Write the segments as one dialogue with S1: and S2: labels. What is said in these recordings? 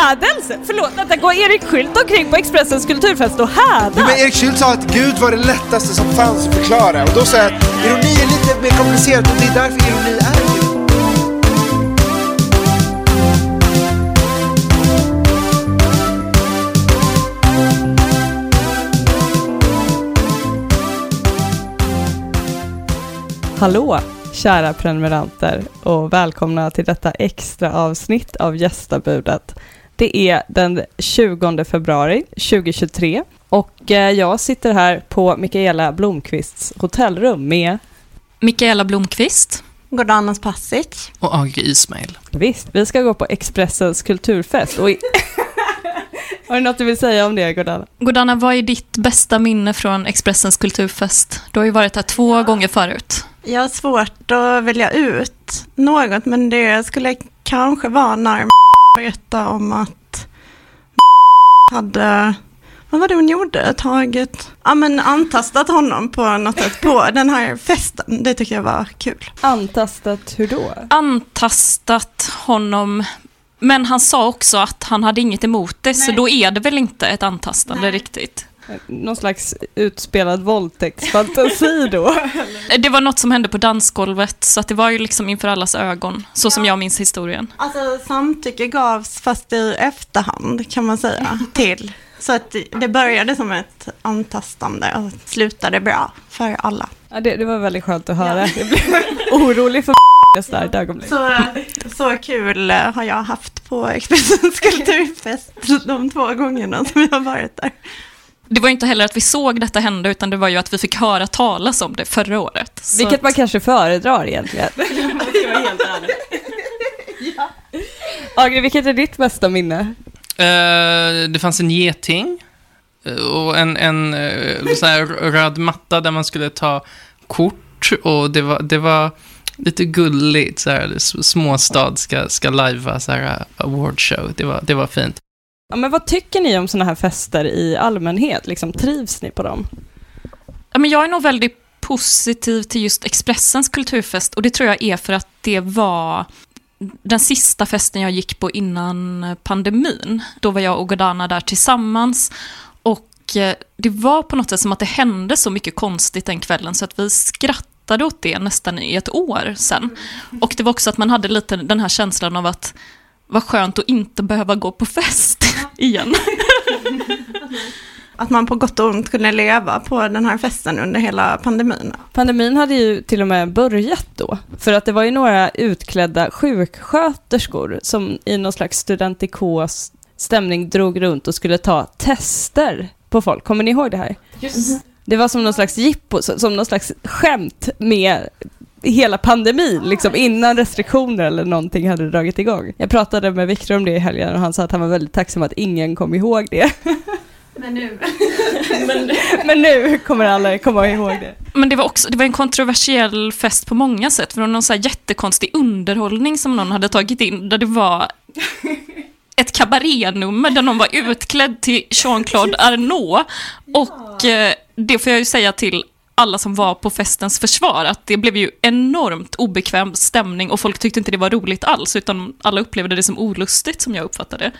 S1: Hädelse! Förlåt, vänta, går Erik Skylt omkring på Expressens kulturfest och hädar?
S2: men Erik Skylt sa att Gud var det lättaste som fanns att förklara och då sa jag att ironi är lite mer komplicerat och det är därför ironi är kul.
S1: Hallå, kära prenumeranter och välkomna till detta extra avsnitt av Gästabudet. Det är den 20 februari 2023 och eh, jag sitter här på Mikaela Blomqvists hotellrum med
S3: Mikaela Blomqvist.
S4: Gordanas Pasic.
S5: Och Agri Ismail.
S1: Visst, vi ska gå på Expressens kulturfest. Och i... Har du något du vill säga om det, Gordana?
S3: Gordana, vad är ditt bästa minne från Expressens kulturfest? Du har ju varit här två gånger förut.
S4: Jag har svårt att välja ut något, men det skulle kanske vara när berättade om att hade, vad var det hon gjorde? Tagit, ja men antastat honom på något sätt på den här festen. Det tycker jag var kul.
S1: Antastat hur då?
S3: Antastat honom, men han sa också att han hade inget emot det, så då är det väl inte ett antastande riktigt.
S1: Någon slags utspelad våldtäktsfantasi då?
S3: Det var något som hände på dansgolvet, så att det var ju liksom inför allas ögon, så som jag minns historien.
S4: Alltså samtycke gavs fast i efterhand kan man säga till. Så att det började som ett antastande och slutade bra för alla.
S1: Ja, det, det var väldigt skönt att höra. Jag blev orolig för ett ögonblick.
S4: Så, så kul har jag haft på Expressens kulturfest de två gångerna som jag har varit där.
S3: Det var ju inte heller att vi såg detta hända, utan det var ju att vi fick höra talas om det förra året. Så
S1: Vilket man kanske föredrar egentligen. Agri, vilket är ditt bästa minne?
S5: Eh, det fanns en geting eh, och en, en eh, här röd matta där man skulle ta kort och det var, det var lite gulligt, så här, småstad ska, ska lajva så här eh, awardshow. Det var, det var fint.
S1: Ja, men vad tycker ni om sådana här fester i allmänhet? Liksom, trivs ni på dem?
S3: Ja, men jag är nog väldigt positiv till just Expressens kulturfest och det tror jag är för att det var den sista festen jag gick på innan pandemin. Då var jag och Gordana där tillsammans och eh, det var på något sätt som att det hände så mycket konstigt den kvällen så att vi skrattade åt det nästan i ett år sen. Och det var också att man hade lite den här känslan av att vad skönt att inte behöva gå på fest igen.
S4: Att man på gott och ont kunde leva på den här festen under hela pandemin.
S1: Pandemin hade ju till och med börjat då. För att det var ju några utklädda sjuksköterskor som i någon slags studentikos stämning drog runt och skulle ta tester på folk. Kommer ni ihåg det här? Det var som någon slags jippo, som någon slags skämt med hela pandemin, liksom innan restriktioner eller någonting hade dragit igång. Jag pratade med Viktor om det i helgen och han sa att han var väldigt tacksam att ingen kom ihåg det.
S4: Men nu.
S1: Men nu kommer alla komma ihåg det.
S3: Men det var också det var en kontroversiell fest på många sätt. För det var någon så här jättekonstig underhållning som någon hade tagit in. Där det var ett kabarénummer där någon var utklädd till Jean-Claude Arnault. Och Eh, det får jag ju säga till alla som var på festens försvar, att det blev ju enormt obekväm stämning och folk tyckte inte det var roligt alls, utan alla upplevde det som olustigt som jag uppfattade det.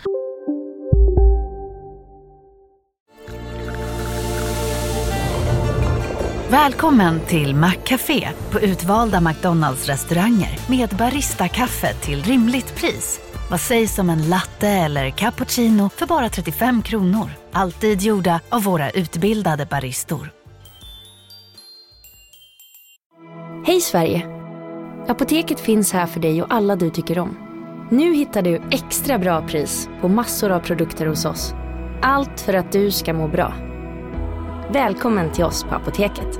S6: Välkommen till Maccafé på utvalda McDonalds restauranger med Baristakaffe till rimligt pris. Vad sägs om en latte eller cappuccino för bara 35 kronor? Alltid gjorda av våra utbildade baristor.
S7: Hej Sverige! Apoteket finns här för dig och alla du tycker om. Nu hittar du extra bra pris på massor av produkter hos oss. Allt för att du ska må bra. Välkommen till oss på Apoteket.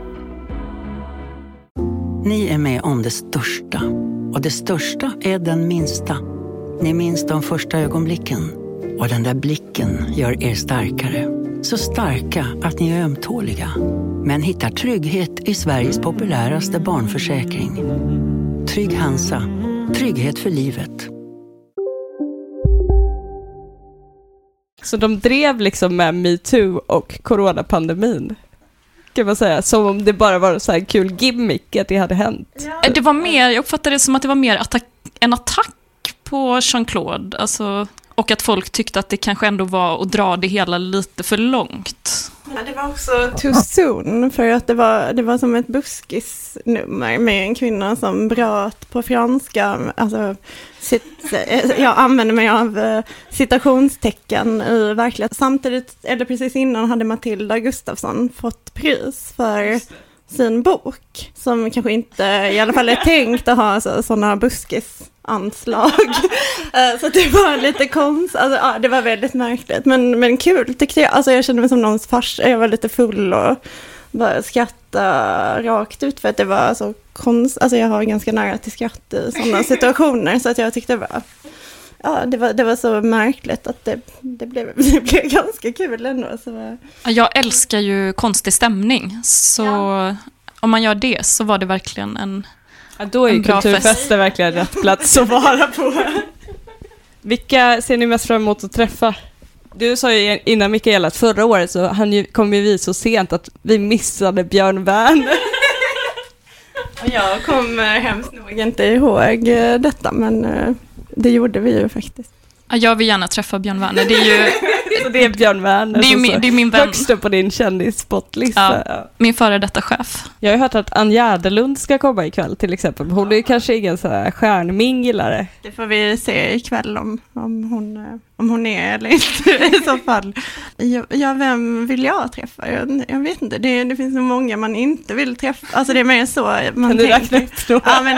S8: Ni är med om det största. Och det största är den minsta. Ni minns de första ögonblicken. Och den där blicken gör er starkare. Så starka att ni är ömtåliga. Men hittar trygghet i Sveriges populäraste barnförsäkring. Trygg Hansa. Trygghet för livet.
S1: Så de drev liksom med metoo och coronapandemin. Kan man säga. Som om det bara var så här kul gimmick att det hade hänt.
S3: Eh, Det var mer, jag uppfattade det som att det var mer attack, en attack på Jean-Claude. Alltså, och att folk tyckte att det kanske ändå var att dra det hela lite för långt.
S4: Ja, det var också too soon, för att det var, det var som ett buskisnummer med en kvinna som bröt på franska. Alltså, cit, jag använder mig av eh, citationstecken i verklighet. Samtidigt, eller precis innan, hade Matilda Gustafsson fått pris för sin bok, som kanske inte i alla fall är tänkt att ha sådana buskisanslag. Eh, så det var lite konstigt, alltså, ja, det var väldigt märkligt, men, men kul tyckte jag. Alltså jag kände mig som någons farsa, jag var lite full och bara skratta rakt ut för att det var så konstigt, alltså jag har ganska nära till skratt i sådana situationer, så att jag tyckte det var Ja, det var, det var så märkligt att det, det, blev, det blev ganska kul ändå. Så.
S3: Jag älskar ju konstig stämning, så om man gör det så var det verkligen en
S1: Ja, då är ju kulturfester verkligen rätt plats att vara på. Vilka ser ni mest fram emot att träffa? Du sa ju innan Mikaela att förra året så han ju, kom ju vi så sent att vi missade Björn Werner.
S4: Jag kommer hemskt nog inte ihåg eh, detta, men eh, det gjorde vi ju faktiskt.
S3: Ja, Jag vill gärna träffa Björn Werner. Det är ju
S1: Så det är Björn Werner
S3: Det är min- det är min vän.
S1: högst upp på din kändisspotlista.
S3: Ja. min före detta chef.
S1: Jag har ju hört att Ann Gärdelund ska komma ikväll till exempel. Hon är ju kanske ingen så här stjärnminglare.
S4: Det får vi se ikväll om, om, hon, eh, om hon är eller inte i så fall. Ja, vem vill jag träffa? Jag, jag vet inte, det, det finns nog många man inte vill träffa. Alltså det är mer så man
S1: Kan du
S4: tänker.
S1: räkna upp några?
S4: Ja, men,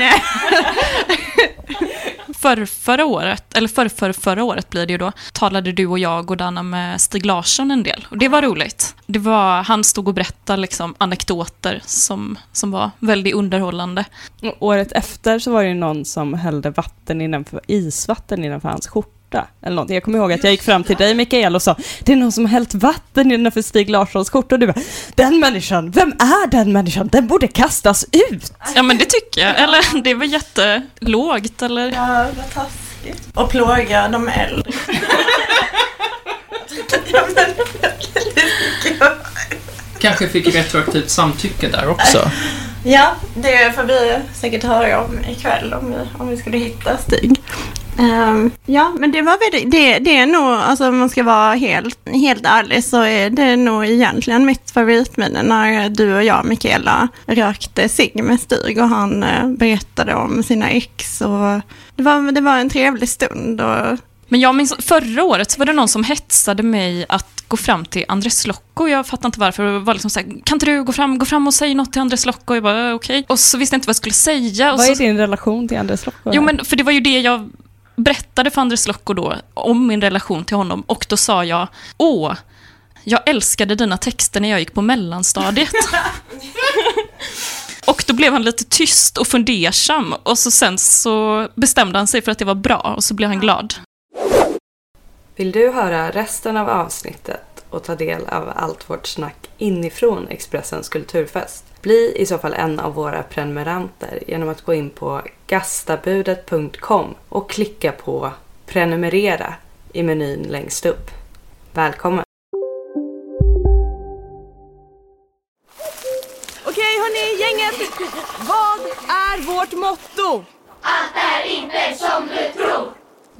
S3: För förra året, eller för, för förra året blir det ju då, talade du och jag och Danna med Stig Larsson en del. Och det var roligt. Det var, han stod och berättade liksom anekdoter som, som var väldigt underhållande.
S1: Och Året efter så var det ju någon som hällde vatten innanför, isvatten innanför hans skjorta. Eller någonting. Jag kommer ihåg att jag gick fram till dig Mikael och sa det är någon som har hällt vatten innanför Stig Larssons skjorta och du bara den människan, vem är den människan? Den borde kastas ut!
S3: Ja men det tycker jag. Eller det var jättelågt eller?
S4: ja, vad taskigt. Och plåga de äldre.
S5: Kanske fick retroaktivt samtycke där också.
S4: Ja, det får vi säkert höra om ikväll om vi, om vi skulle hitta Stig. Ehm, ja, men det var väldigt, det, det är nog, alltså om man ska vara helt, helt ärlig så är det nog egentligen mitt favoritminne när du och jag, Mikaela, rökte cigg med Stig och han eh, berättade om sina ex och det var, det var en trevlig stund och
S3: Men jag minns, förra året så var det någon som hetsade mig att gå fram till Andres Locko. Jag fattar inte varför. Det var liksom så här, kan inte du gå fram, gå fram och säga något till Andres Locko? Jag bara, "Eh, okej. Och så visste jag inte vad jag skulle säga. Och
S1: Vad är
S3: så,
S1: din relation till Anders Locko?
S3: Jo, men för det var ju det jag berättade för Andres Locko då, om min relation till honom. Och då sa jag, åh, jag älskade dina texter när jag gick på mellanstadiet. Och då blev han lite tyst och fundersam och så sen så bestämde han sig för att det var bra och så blev han glad.
S9: Vill du höra resten av avsnittet och ta del av allt vårt snack inifrån Expressens kulturfest? Bli i så fall en av våra prenumeranter genom att gå in på gastabudet.com och klicka på prenumerera i menyn längst upp. Välkommen!
S10: Okej hörni, gänget. Vad är vårt motto?
S11: Allt är inte som du tror.